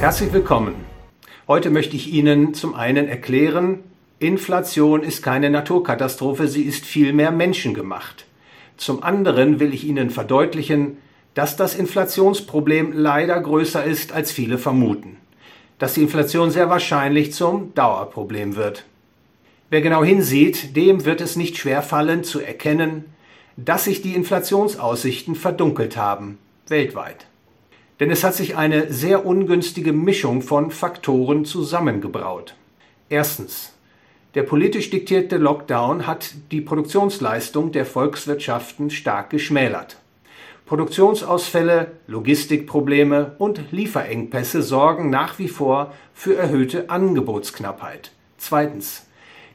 Herzlich willkommen. Heute möchte ich Ihnen zum einen erklären, Inflation ist keine Naturkatastrophe, sie ist vielmehr menschengemacht. Zum anderen will ich Ihnen verdeutlichen, dass das Inflationsproblem leider größer ist, als viele vermuten. Dass die Inflation sehr wahrscheinlich zum Dauerproblem wird. Wer genau hinsieht, dem wird es nicht schwerfallen zu erkennen, dass sich die Inflationsaussichten verdunkelt haben, weltweit. Denn es hat sich eine sehr ungünstige Mischung von Faktoren zusammengebraut. Erstens. Der politisch diktierte Lockdown hat die Produktionsleistung der Volkswirtschaften stark geschmälert. Produktionsausfälle, Logistikprobleme und Lieferengpässe sorgen nach wie vor für erhöhte Angebotsknappheit. Zweitens.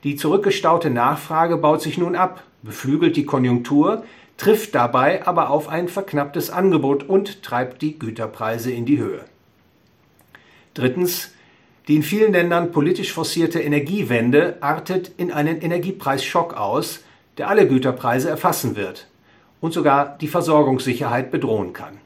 Die zurückgestaute Nachfrage baut sich nun ab, beflügelt die Konjunktur, trifft dabei aber auf ein verknapptes Angebot und treibt die Güterpreise in die Höhe. Drittens. Die in vielen Ländern politisch forcierte Energiewende artet in einen Energiepreisschock aus, der alle Güterpreise erfassen wird und sogar die Versorgungssicherheit bedrohen kann.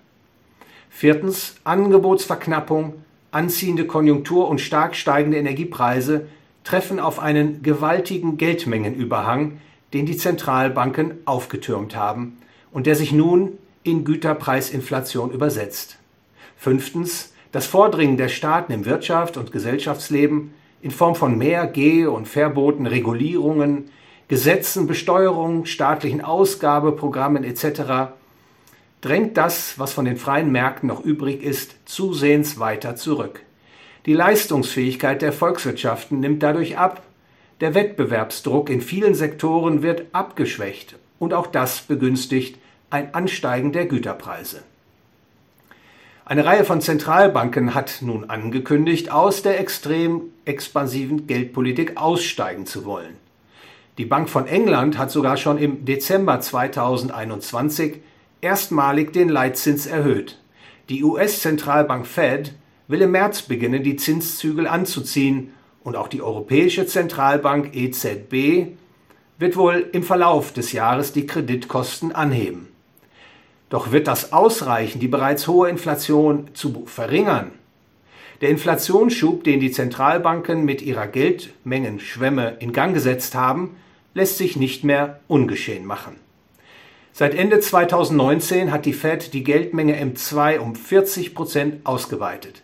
Viertens. Angebotsverknappung, anziehende Konjunktur und stark steigende Energiepreise treffen auf einen gewaltigen Geldmengenüberhang, den die Zentralbanken aufgetürmt haben und der sich nun in Güterpreisinflation übersetzt. Fünftens. Das Vordringen der Staaten im Wirtschaft und Gesellschaftsleben in Form von mehr Geh- und Verboten, Regulierungen, Gesetzen, Besteuerungen, staatlichen Ausgabeprogrammen etc. drängt das, was von den freien Märkten noch übrig ist, zusehends weiter zurück. Die Leistungsfähigkeit der Volkswirtschaften nimmt dadurch ab, der Wettbewerbsdruck in vielen Sektoren wird abgeschwächt und auch das begünstigt ein Ansteigen der Güterpreise. Eine Reihe von Zentralbanken hat nun angekündigt, aus der extrem expansiven Geldpolitik aussteigen zu wollen. Die Bank von England hat sogar schon im Dezember 2021 erstmalig den Leitzins erhöht. Die US-Zentralbank Fed will im März beginnen, die Zinszügel anzuziehen und auch die Europäische Zentralbank EZB wird wohl im Verlauf des Jahres die Kreditkosten anheben. Doch wird das ausreichen, die bereits hohe Inflation zu verringern? Der Inflationsschub, den die Zentralbanken mit ihrer Geldmengenschwemme in Gang gesetzt haben, lässt sich nicht mehr ungeschehen machen. Seit Ende 2019 hat die Fed die Geldmenge M2 um 40 Prozent ausgeweitet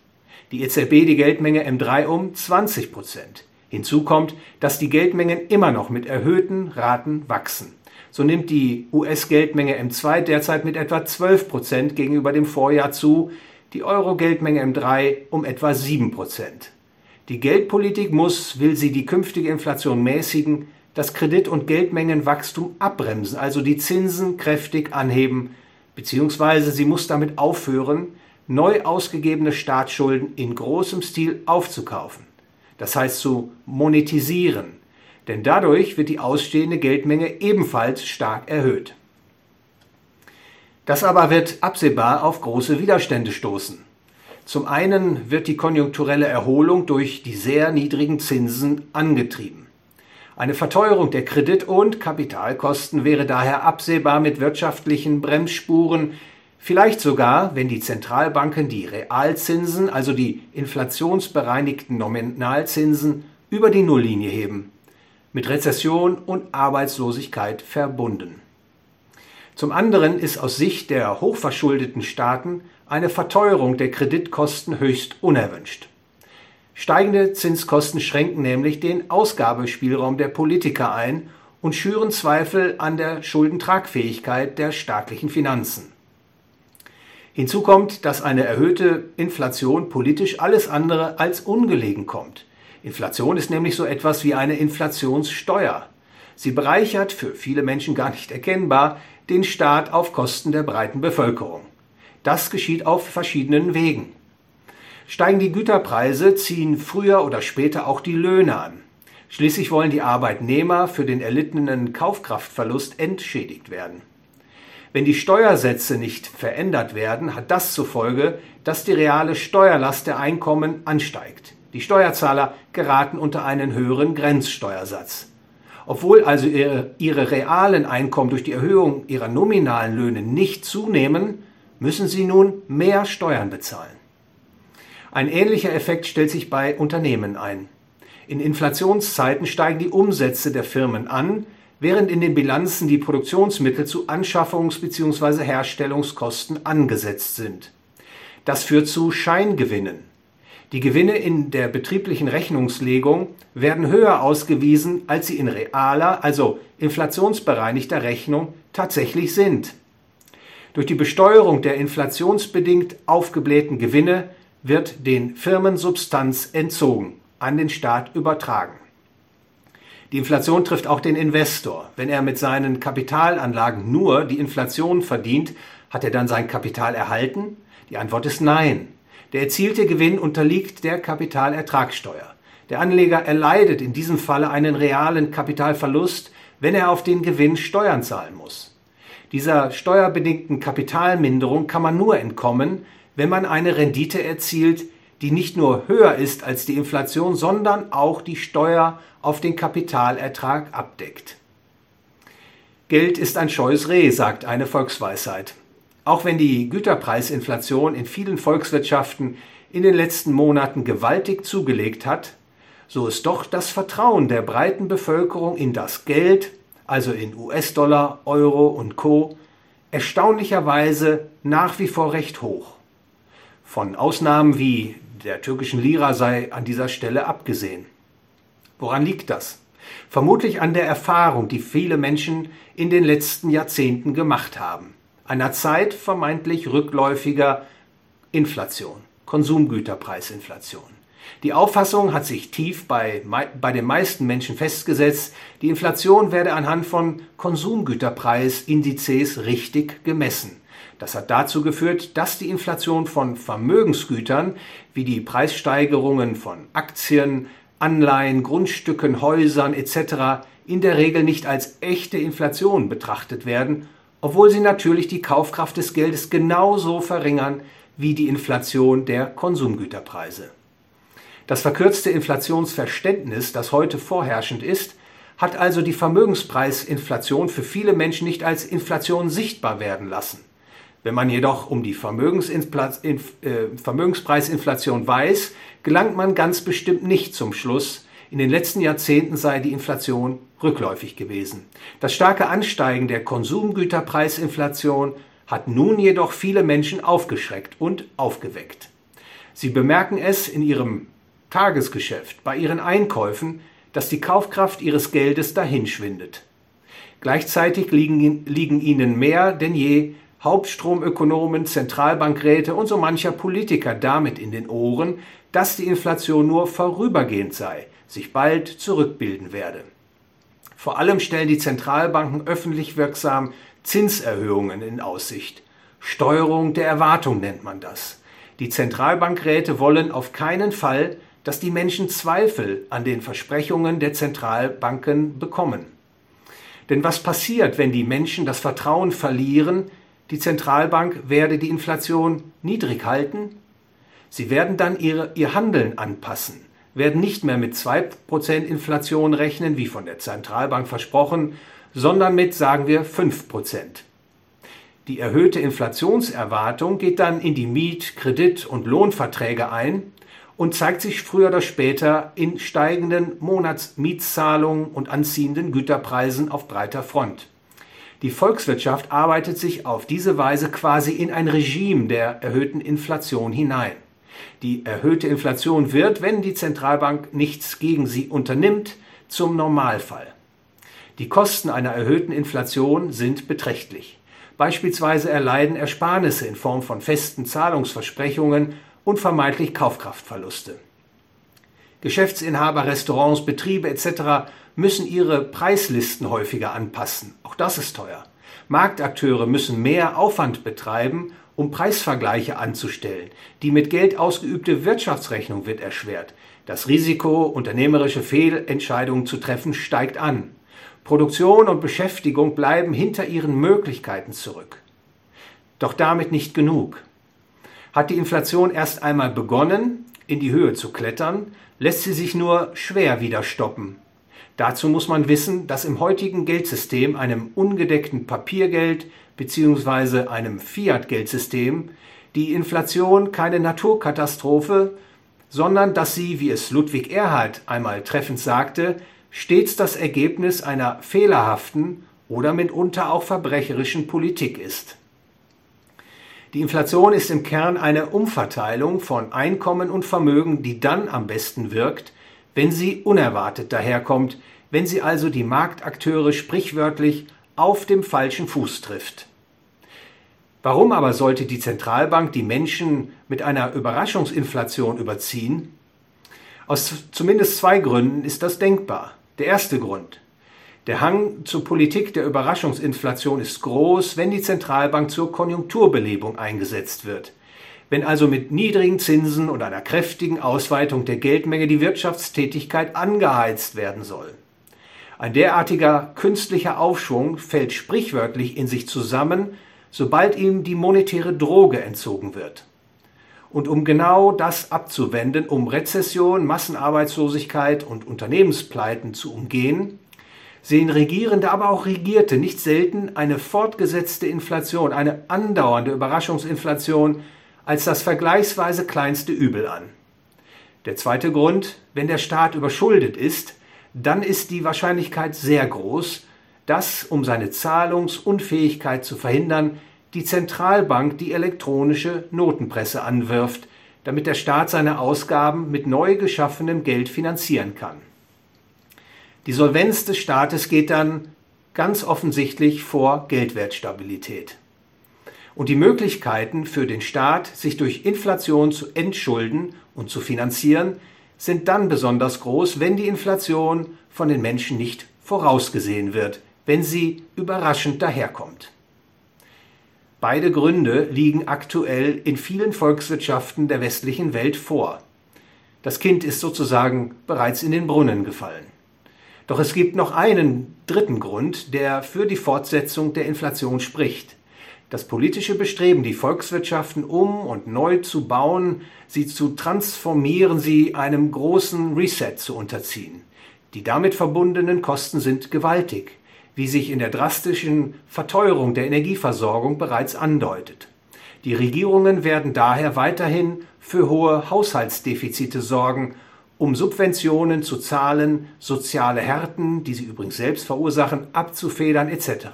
die EZB die Geldmenge M3 um 20 Prozent. Hinzu kommt, dass die Geldmengen immer noch mit erhöhten Raten wachsen. So nimmt die US-Geldmenge M2 derzeit mit etwa 12 Prozent gegenüber dem Vorjahr zu, die Euro-Geldmenge M3 um etwa 7 Prozent. Die Geldpolitik muss, will sie die künftige Inflation mäßigen, das Kredit- und Geldmengenwachstum abbremsen, also die Zinsen kräftig anheben, beziehungsweise sie muss damit aufhören, neu ausgegebene Staatsschulden in großem Stil aufzukaufen, das heißt zu monetisieren, denn dadurch wird die ausstehende Geldmenge ebenfalls stark erhöht. Das aber wird absehbar auf große Widerstände stoßen. Zum einen wird die konjunkturelle Erholung durch die sehr niedrigen Zinsen angetrieben. Eine Verteuerung der Kredit- und Kapitalkosten wäre daher absehbar mit wirtschaftlichen Bremsspuren Vielleicht sogar, wenn die Zentralbanken die Realzinsen, also die inflationsbereinigten Nominalzinsen, über die Nulllinie heben. Mit Rezession und Arbeitslosigkeit verbunden. Zum anderen ist aus Sicht der hochverschuldeten Staaten eine Verteuerung der Kreditkosten höchst unerwünscht. Steigende Zinskosten schränken nämlich den Ausgabespielraum der Politiker ein und schüren Zweifel an der Schuldentragfähigkeit der staatlichen Finanzen. Hinzu kommt, dass eine erhöhte Inflation politisch alles andere als ungelegen kommt. Inflation ist nämlich so etwas wie eine Inflationssteuer. Sie bereichert, für viele Menschen gar nicht erkennbar, den Staat auf Kosten der breiten Bevölkerung. Das geschieht auf verschiedenen Wegen. Steigen die Güterpreise, ziehen früher oder später auch die Löhne an. Schließlich wollen die Arbeitnehmer für den erlittenen Kaufkraftverlust entschädigt werden. Wenn die Steuersätze nicht verändert werden, hat das zur Folge, dass die reale Steuerlast der Einkommen ansteigt. Die Steuerzahler geraten unter einen höheren Grenzsteuersatz. Obwohl also ihre, ihre, realen Einkommen durch die Erhöhung ihrer nominalen Löhne nicht zunehmen, müssen sie nun mehr Steuern bezahlen. Ein ähnlicher Effekt stellt sich bei Unternehmen ein. In Inflationszeiten steigen die Umsätze der Firmen an, während in den Bilanzen die Produktionsmittel zu Anschaffungs- bzw. Herstellungskosten angesetzt sind. Das führt zu Scheingewinnen. Die Gewinne in der betrieblichen Rechnungslegung werden höher ausgewiesen, als sie in realer, also inflationsbereinigter Rechnung tatsächlich sind. Durch die Besteuerung der inflationsbedingt aufgeblähten Gewinne wird den Firmen Substanz entzogen, an den Staat übertragen. Die Inflation trifft auch den Investor. Wenn er mit seinen Kapitalanlagen nur die Inflation verdient, hat er dann sein Kapital erhalten? Die Antwort ist nein. Der erzielte Gewinn unterliegt der Kapitalertragssteuer. Der Anleger erleidet in diesem Falle einen realen Kapitalverlust, wenn er auf den Gewinn Steuern zahlen muss. Dieser steuerbedingten Kapitalminderung kann man nur entkommen, wenn man eine Rendite erzielt, die nicht nur höher ist als die Inflation, sondern auch die Steuer auf den Kapitalertrag abdeckt. Geld ist ein scheues Reh, sagt eine Volksweisheit. Auch wenn die Güterpreisinflation in vielen Volkswirtschaften in den letzten Monaten gewaltig zugelegt hat, so ist doch das Vertrauen der breiten Bevölkerung in das Geld, also in US-Dollar, Euro und Co, erstaunlicherweise nach wie vor recht hoch. Von Ausnahmen wie der türkischen Lira sei an dieser Stelle abgesehen. Woran liegt das? Vermutlich an der Erfahrung, die viele Menschen in den letzten Jahrzehnten gemacht haben. Einer Zeit vermeintlich rückläufiger Inflation, Konsumgüterpreisinflation. Die Auffassung hat sich tief bei, bei den meisten Menschen festgesetzt, die Inflation werde anhand von Konsumgüterpreisindizes richtig gemessen. Das hat dazu geführt, dass die Inflation von Vermögensgütern wie die Preissteigerungen von Aktien, Anleihen, Grundstücken, Häusern etc. in der Regel nicht als echte Inflation betrachtet werden, obwohl sie natürlich die Kaufkraft des Geldes genauso verringern wie die Inflation der Konsumgüterpreise. Das verkürzte Inflationsverständnis, das heute vorherrschend ist, hat also die Vermögenspreisinflation für viele Menschen nicht als Inflation sichtbar werden lassen. Wenn man jedoch um die äh, Vermögenspreisinflation weiß, gelangt man ganz bestimmt nicht zum Schluss, in den letzten Jahrzehnten sei die Inflation rückläufig gewesen. Das starke Ansteigen der Konsumgüterpreisinflation hat nun jedoch viele Menschen aufgeschreckt und aufgeweckt. Sie bemerken es in ihrem Tagesgeschäft, bei ihren Einkäufen, dass die Kaufkraft ihres Geldes dahinschwindet. Gleichzeitig liegen, liegen ihnen mehr denn je Hauptstromökonomen, Zentralbankräte und so mancher Politiker damit in den Ohren, dass die Inflation nur vorübergehend sei, sich bald zurückbilden werde. Vor allem stellen die Zentralbanken öffentlich wirksam Zinserhöhungen in Aussicht. Steuerung der Erwartung nennt man das. Die Zentralbankräte wollen auf keinen Fall, dass die Menschen Zweifel an den Versprechungen der Zentralbanken bekommen. Denn was passiert, wenn die Menschen das Vertrauen verlieren, die Zentralbank werde die Inflation niedrig halten. Sie werden dann ihre, ihr Handeln anpassen, werden nicht mehr mit 2% Inflation rechnen, wie von der Zentralbank versprochen, sondern mit, sagen wir, 5%. Die erhöhte Inflationserwartung geht dann in die Miet-, Kredit- und Lohnverträge ein und zeigt sich früher oder später in steigenden Monatsmietzahlungen und anziehenden Güterpreisen auf breiter Front. Die Volkswirtschaft arbeitet sich auf diese Weise quasi in ein Regime der erhöhten Inflation hinein. Die erhöhte Inflation wird, wenn die Zentralbank nichts gegen sie unternimmt, zum Normalfall. Die Kosten einer erhöhten Inflation sind beträchtlich. Beispielsweise erleiden Ersparnisse in Form von festen Zahlungsversprechungen und vermeintlich Kaufkraftverluste. Geschäftsinhaber, Restaurants, Betriebe etc. müssen ihre Preislisten häufiger anpassen. Auch das ist teuer. Marktakteure müssen mehr Aufwand betreiben, um Preisvergleiche anzustellen. Die mit Geld ausgeübte Wirtschaftsrechnung wird erschwert. Das Risiko, unternehmerische Fehlentscheidungen zu treffen, steigt an. Produktion und Beschäftigung bleiben hinter ihren Möglichkeiten zurück. Doch damit nicht genug. Hat die Inflation erst einmal begonnen, in die Höhe zu klettern, lässt sie sich nur schwer wieder stoppen. Dazu muss man wissen, dass im heutigen Geldsystem, einem ungedeckten Papiergeld bzw. einem Fiat-Geldsystem, die Inflation keine Naturkatastrophe, sondern dass sie, wie es Ludwig Erhard einmal treffend sagte, stets das Ergebnis einer fehlerhaften oder mitunter auch verbrecherischen Politik ist. Die Inflation ist im Kern eine Umverteilung von Einkommen und Vermögen, die dann am besten wirkt, wenn sie unerwartet daherkommt, wenn sie also die Marktakteure sprichwörtlich auf dem falschen Fuß trifft. Warum aber sollte die Zentralbank die Menschen mit einer Überraschungsinflation überziehen? Aus zumindest zwei Gründen ist das denkbar. Der erste Grund. Der Hang zur Politik der Überraschungsinflation ist groß, wenn die Zentralbank zur Konjunkturbelebung eingesetzt wird. Wenn also mit niedrigen Zinsen und einer kräftigen Ausweitung der Geldmenge die Wirtschaftstätigkeit angeheizt werden soll. Ein derartiger künstlicher Aufschwung fällt sprichwörtlich in sich zusammen, sobald ihm die monetäre Droge entzogen wird. Und um genau das abzuwenden, um Rezession, Massenarbeitslosigkeit und Unternehmenspleiten zu umgehen, sehen Regierende, aber auch Regierte nicht selten eine fortgesetzte Inflation, eine andauernde Überraschungsinflation als das vergleichsweise kleinste Übel an. Der zweite Grund, wenn der Staat überschuldet ist, dann ist die Wahrscheinlichkeit sehr groß, dass, um seine Zahlungsunfähigkeit zu verhindern, die Zentralbank die elektronische Notenpresse anwirft, damit der Staat seine Ausgaben mit neu geschaffenem Geld finanzieren kann. Die Solvenz des Staates geht dann ganz offensichtlich vor Geldwertstabilität. Und die Möglichkeiten für den Staat, sich durch Inflation zu entschulden und zu finanzieren, sind dann besonders groß, wenn die Inflation von den Menschen nicht vorausgesehen wird, wenn sie überraschend daherkommt. Beide Gründe liegen aktuell in vielen Volkswirtschaften der westlichen Welt vor. Das Kind ist sozusagen bereits in den Brunnen gefallen. Doch es gibt noch einen dritten Grund, der für die Fortsetzung der Inflation spricht. Das politische Bestreben, die Volkswirtschaften um und neu zu bauen, sie zu transformieren, sie einem großen Reset zu unterziehen. Die damit verbundenen Kosten sind gewaltig, wie sich in der drastischen Verteuerung der Energieversorgung bereits andeutet. Die Regierungen werden daher weiterhin für hohe Haushaltsdefizite sorgen, um Subventionen zu zahlen, soziale Härten, die sie übrigens selbst verursachen, abzufedern etc.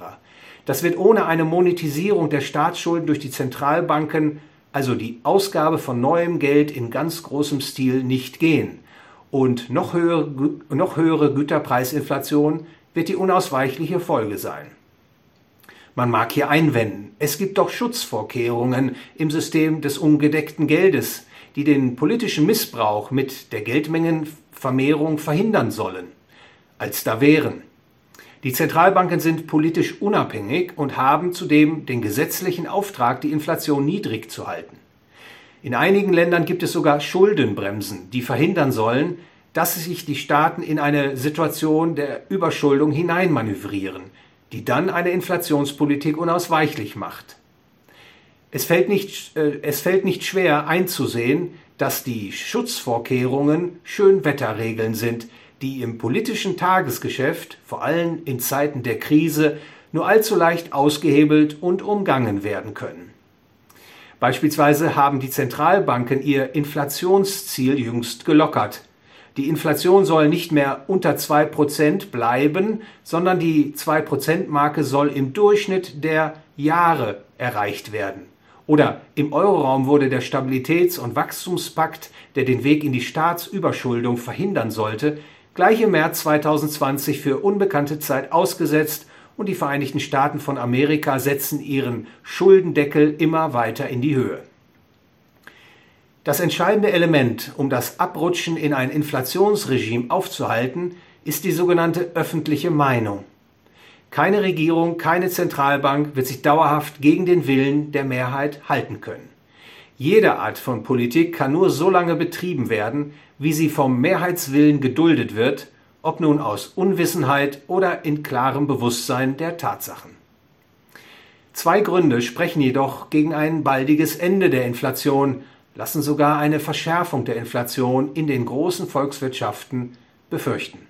Das wird ohne eine Monetisierung der Staatsschulden durch die Zentralbanken, also die Ausgabe von neuem Geld in ganz großem Stil, nicht gehen. Und noch höhere, noch höhere Güterpreisinflation wird die unausweichliche Folge sein. Man mag hier einwenden, es gibt doch Schutzvorkehrungen im System des ungedeckten Geldes, die den politischen Missbrauch mit der Geldmengenvermehrung verhindern sollen, als da wären. Die Zentralbanken sind politisch unabhängig und haben zudem den gesetzlichen Auftrag, die Inflation niedrig zu halten. In einigen Ländern gibt es sogar Schuldenbremsen, die verhindern sollen, dass sich die Staaten in eine Situation der Überschuldung hineinmanövrieren, die dann eine Inflationspolitik unausweichlich macht. Es fällt nicht, äh, es fällt nicht schwer einzusehen, dass die Schutzvorkehrungen Schönwetterregeln sind, die im politischen Tagesgeschäft, vor allem in Zeiten der Krise, nur allzu leicht ausgehebelt und umgangen werden können. Beispielsweise haben die Zentralbanken ihr Inflationsziel jüngst gelockert. Die Inflation soll nicht mehr unter 2% bleiben, sondern die 2%-Marke soll im Durchschnitt der Jahre erreicht werden. Oder im Euroraum wurde der Stabilitäts- und Wachstumspakt, der den Weg in die Staatsüberschuldung verhindern sollte, gleich im März 2020 für unbekannte Zeit ausgesetzt und die Vereinigten Staaten von Amerika setzen ihren Schuldendeckel immer weiter in die Höhe. Das entscheidende Element, um das Abrutschen in ein Inflationsregime aufzuhalten, ist die sogenannte öffentliche Meinung. Keine Regierung, keine Zentralbank wird sich dauerhaft gegen den Willen der Mehrheit halten können. Jede Art von Politik kann nur so lange betrieben werden, wie sie vom Mehrheitswillen geduldet wird, ob nun aus Unwissenheit oder in klarem Bewusstsein der Tatsachen. Zwei Gründe sprechen jedoch gegen ein baldiges Ende der Inflation, lassen sogar eine Verschärfung der Inflation in den großen Volkswirtschaften befürchten.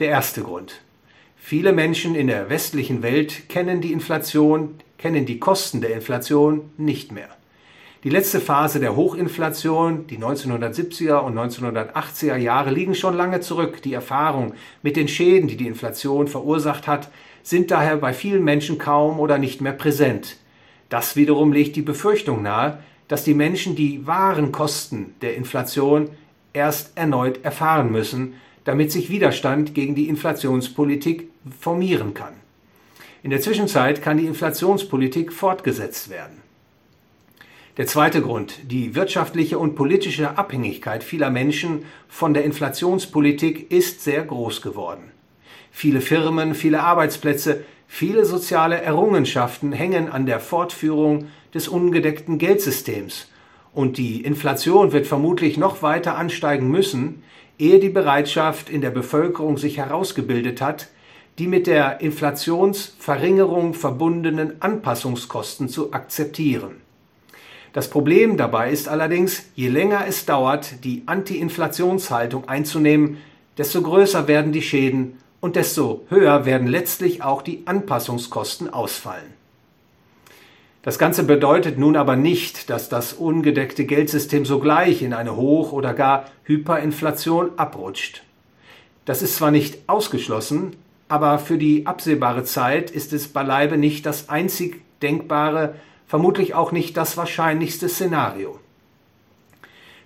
Der erste Grund. Viele Menschen in der westlichen Welt kennen die Inflation, kennen die Kosten der Inflation nicht mehr. Die letzte Phase der Hochinflation, die 1970er und 1980er Jahre, liegen schon lange zurück. Die Erfahrung mit den Schäden, die die Inflation verursacht hat, sind daher bei vielen Menschen kaum oder nicht mehr präsent. Das wiederum legt die Befürchtung nahe, dass die Menschen die wahren Kosten der Inflation erst erneut erfahren müssen, damit sich Widerstand gegen die Inflationspolitik formieren kann. In der Zwischenzeit kann die Inflationspolitik fortgesetzt werden. Der zweite Grund, die wirtschaftliche und politische Abhängigkeit vieler Menschen von der Inflationspolitik ist sehr groß geworden. Viele Firmen, viele Arbeitsplätze, viele soziale Errungenschaften hängen an der Fortführung des ungedeckten Geldsystems und die Inflation wird vermutlich noch weiter ansteigen müssen, ehe die Bereitschaft in der Bevölkerung sich herausgebildet hat, die mit der Inflationsverringerung verbundenen Anpassungskosten zu akzeptieren. Das Problem dabei ist allerdings, je länger es dauert, die Anti-Inflationshaltung einzunehmen, desto größer werden die Schäden und desto höher werden letztlich auch die Anpassungskosten ausfallen. Das Ganze bedeutet nun aber nicht, dass das ungedeckte Geldsystem sogleich in eine Hoch- oder gar Hyperinflation abrutscht. Das ist zwar nicht ausgeschlossen, aber für die absehbare Zeit ist es beileibe nicht das einzig denkbare vermutlich auch nicht das wahrscheinlichste Szenario.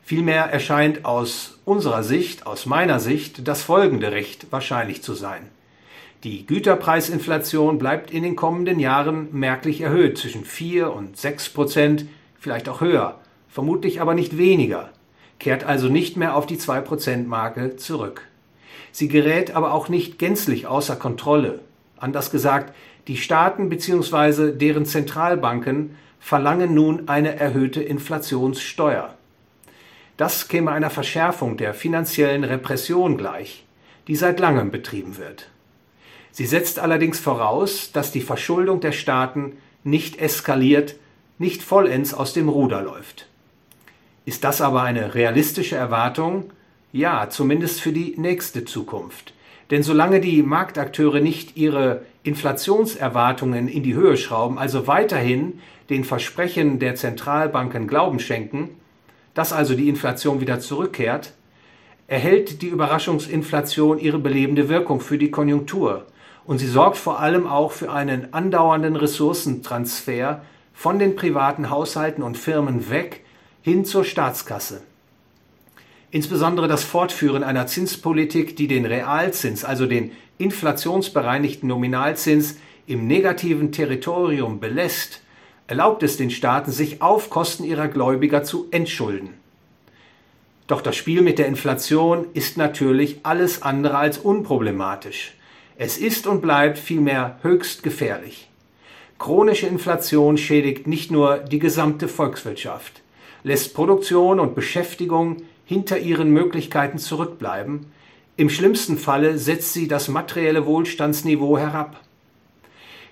Vielmehr erscheint aus unserer Sicht, aus meiner Sicht, das folgende recht wahrscheinlich zu sein. Die Güterpreisinflation bleibt in den kommenden Jahren merklich erhöht, zwischen 4 und 6 Prozent, vielleicht auch höher, vermutlich aber nicht weniger, kehrt also nicht mehr auf die 2 Prozent Marke zurück. Sie gerät aber auch nicht gänzlich außer Kontrolle. Anders gesagt, die Staaten bzw. deren Zentralbanken verlangen nun eine erhöhte Inflationssteuer. Das käme einer Verschärfung der finanziellen Repression gleich, die seit langem betrieben wird. Sie setzt allerdings voraus, dass die Verschuldung der Staaten nicht eskaliert, nicht vollends aus dem Ruder läuft. Ist das aber eine realistische Erwartung? Ja, zumindest für die nächste Zukunft. Denn solange die Marktakteure nicht ihre Inflationserwartungen in die Höhe schrauben, also weiterhin den Versprechen der Zentralbanken Glauben schenken, dass also die Inflation wieder zurückkehrt, erhält die Überraschungsinflation ihre belebende Wirkung für die Konjunktur und sie sorgt vor allem auch für einen andauernden Ressourcentransfer von den privaten Haushalten und Firmen weg hin zur Staatskasse. Insbesondere das Fortführen einer Zinspolitik, die den Realzins, also den inflationsbereinigten Nominalzins, im negativen Territorium belässt, erlaubt es den Staaten, sich auf Kosten ihrer Gläubiger zu entschulden. Doch das Spiel mit der Inflation ist natürlich alles andere als unproblematisch. Es ist und bleibt vielmehr höchst gefährlich. Chronische Inflation schädigt nicht nur die gesamte Volkswirtschaft, lässt Produktion und Beschäftigung hinter ihren Möglichkeiten zurückbleiben, im schlimmsten Falle setzt sie das materielle Wohlstandsniveau herab.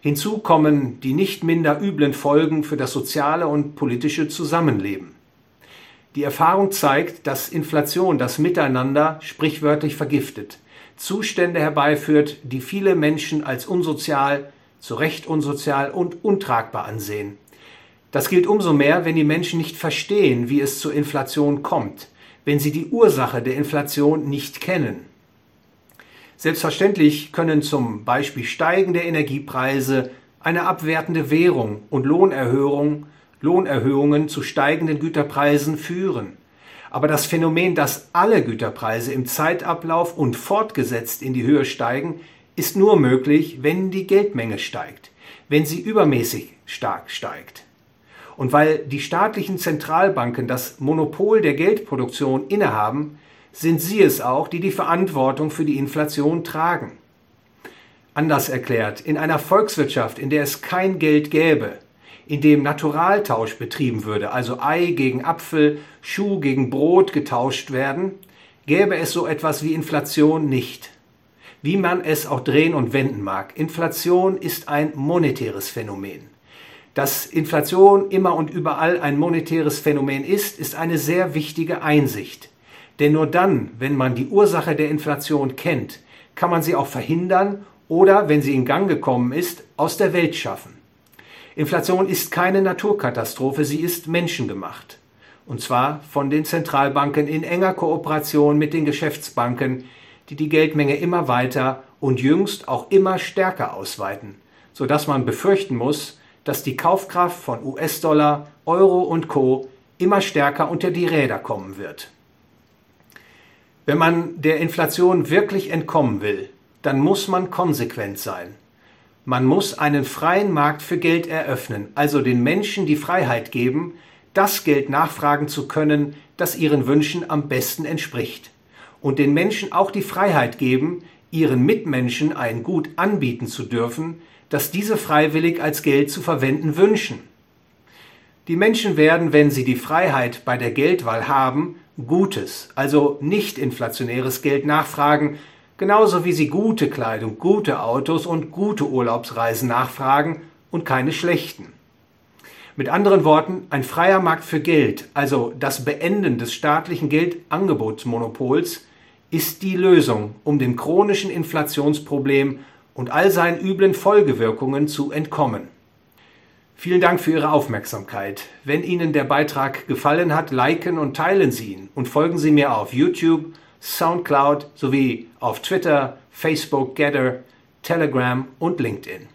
Hinzu kommen die nicht minder üblen Folgen für das soziale und politische Zusammenleben. Die Erfahrung zeigt, dass Inflation das Miteinander sprichwörtlich vergiftet, Zustände herbeiführt, die viele Menschen als unsozial, zu Recht unsozial und untragbar ansehen. Das gilt umso mehr, wenn die Menschen nicht verstehen, wie es zur Inflation kommt, wenn sie die Ursache der Inflation nicht kennen. Selbstverständlich können zum Beispiel steigende Energiepreise, eine abwertende Währung und Lohnerhöhung, Lohnerhöhungen zu steigenden Güterpreisen führen. Aber das Phänomen, dass alle Güterpreise im Zeitablauf und fortgesetzt in die Höhe steigen, ist nur möglich, wenn die Geldmenge steigt, wenn sie übermäßig stark steigt. Und weil die staatlichen Zentralbanken das Monopol der Geldproduktion innehaben, sind sie es auch, die die Verantwortung für die Inflation tragen. Anders erklärt, in einer Volkswirtschaft, in der es kein Geld gäbe, in dem Naturaltausch betrieben würde, also Ei gegen Apfel, Schuh gegen Brot getauscht werden, gäbe es so etwas wie Inflation nicht. Wie man es auch drehen und wenden mag, Inflation ist ein monetäres Phänomen. Dass Inflation immer und überall ein monetäres Phänomen ist, ist eine sehr wichtige Einsicht. Denn nur dann, wenn man die Ursache der Inflation kennt, kann man sie auch verhindern oder, wenn sie in Gang gekommen ist, aus der Welt schaffen. Inflation ist keine Naturkatastrophe, sie ist menschengemacht. Und zwar von den Zentralbanken in enger Kooperation mit den Geschäftsbanken, die die Geldmenge immer weiter und jüngst auch immer stärker ausweiten, sodass man befürchten muss, dass die Kaufkraft von US-Dollar, Euro und Co immer stärker unter die Räder kommen wird. Wenn man der Inflation wirklich entkommen will, dann muss man konsequent sein. Man muss einen freien Markt für Geld eröffnen, also den Menschen die Freiheit geben, das Geld nachfragen zu können, das ihren Wünschen am besten entspricht. Und den Menschen auch die Freiheit geben, ihren Mitmenschen ein Gut anbieten zu dürfen, das diese freiwillig als Geld zu verwenden wünschen. Die Menschen werden, wenn sie die Freiheit bei der Geldwahl haben, gutes, also nicht inflationäres Geld nachfragen, genauso wie sie gute Kleidung, gute Autos und gute Urlaubsreisen nachfragen und keine schlechten. Mit anderen Worten, ein freier Markt für Geld, also das Beenden des staatlichen Geldangebotsmonopols, ist die Lösung, um dem chronischen Inflationsproblem und all seinen üblen Folgewirkungen zu entkommen. Vielen Dank für Ihre Aufmerksamkeit. Wenn Ihnen der Beitrag gefallen hat, liken und teilen Sie ihn und folgen Sie mir auf YouTube, SoundCloud sowie auf Twitter, Facebook, Gather, Telegram und LinkedIn.